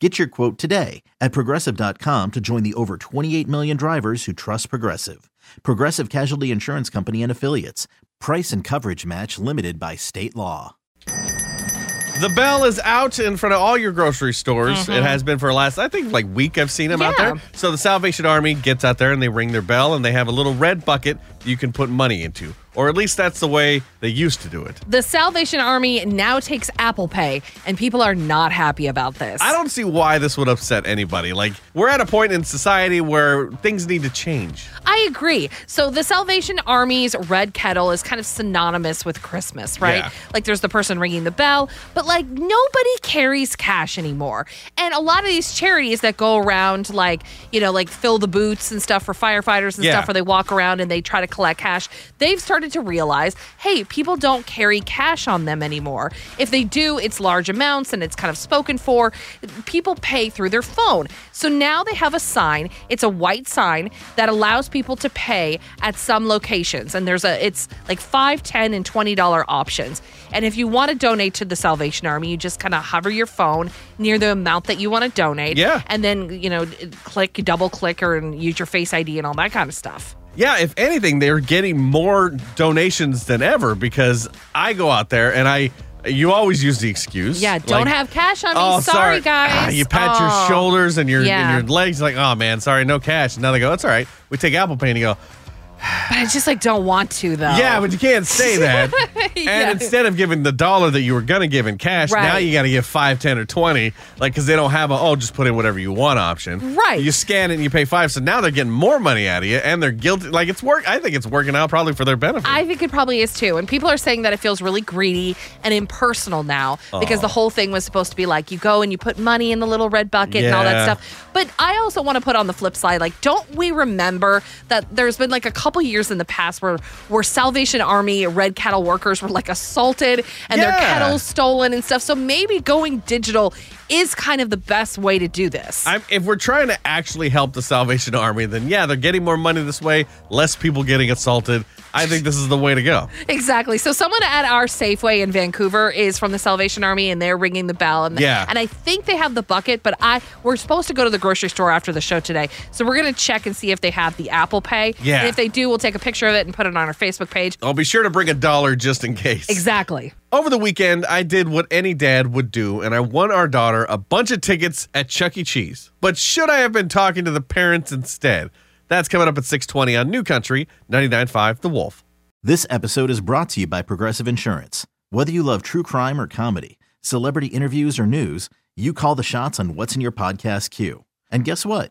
Get your quote today at progressive.com to join the over 28 million drivers who trust Progressive. Progressive Casualty Insurance Company and Affiliates. Price and coverage match limited by state law. The bell is out in front of all your grocery stores. It mm-hmm. has been for the last, I think, like week. I've seen them out there. So the Salvation Army gets out there and they ring their bell and they have a little red bucket you can put money into, or at least that's the way they used to do it. The Salvation Army now takes Apple Pay, and people are not happy about this. I don't see why this would upset anybody. Like we're at a point in society where things need to change. I agree. So the Salvation Army's red kettle is kind of synonymous with Christmas, right? Yeah. Like there's the person ringing the bell, but like nobody carries cash anymore. And a lot of these charities that go around like, you know, like fill the boots and stuff for firefighters and Yeah. stuff where they walk around and they try to collect cash, they've started to realize, hey, people don't carry cash on them anymore. If they do, it's large amounts and it's kind of spoken for. People pay through their phone. So now they have a sign. It's a white sign that allows people to pay at some locations. And there's a it's like five, ten, and twenty dollar options. And if you want to donate to the Salvation Army, you just kind of hover your phone near the amount that you want to donate. Yeah. And then, you know, click, double click or and use your face ID and all that kind of stuff. Yeah, if anything, they're getting more donations than ever because I go out there and I. You always use the excuse. Yeah, don't like, have cash on me. Oh, sorry, guys. Ah, you pat Oh. your shoulders and your Yeah. and your legs like, oh man, sorry, no cash. And now they go, that's all right. We take Apple Pay and you go, But I just like don't want to though. yeah, but you can't say that. Yeah. And instead of giving the dollar that you were gonna give in cash, now you got to give five, ten, or twenty, like because they don't have a oh, just put in whatever you want option. Right. You scan it and you pay five, so now they're getting more money out of you, and they're guilty. Like it's work. I think it's working out probably for their benefit. I think it probably is too. And people are saying that it feels really greedy and impersonal now because the oh. whole thing was supposed to be like you go and you put money in the little red bucket and all that Yeah. stuff. But I also want to put on the flip side, like, don't we remember that there's been like a couple years in the past where where Salvation Army red kettle workers were like assaulted and their kettles stolen and stuff. So maybe going digital is kind of the best way to do this. I'm, if we're trying to actually help the Salvation Army, then yeah, they're getting more money this way, less people getting assaulted. I think this is the way to go. Exactly. So someone at our Safeway in Vancouver is from the Salvation Army, and they're ringing the bell. And Yeah. and I think they have the bucket, but I we're supposed to go to the grocery store after the show today, so we're gonna check and see if they have the Apple Pay. Yeah. And if they do, we'll take a picture of it and put it on our Facebook page. I'll be sure to bring a dollar just in case. Exactly. Over the weekend, I did what any dad would do, and I won our daughter a bunch of tickets at Chuck E. Cheese. But should I have been talking to the parents instead? That's coming up at 620 on New Country, 99.5 The Wolf. This episode is brought to you by Progressive Insurance. Whether you love true crime or comedy, celebrity interviews or news, you call the shots on what's in your podcast queue. And guess what?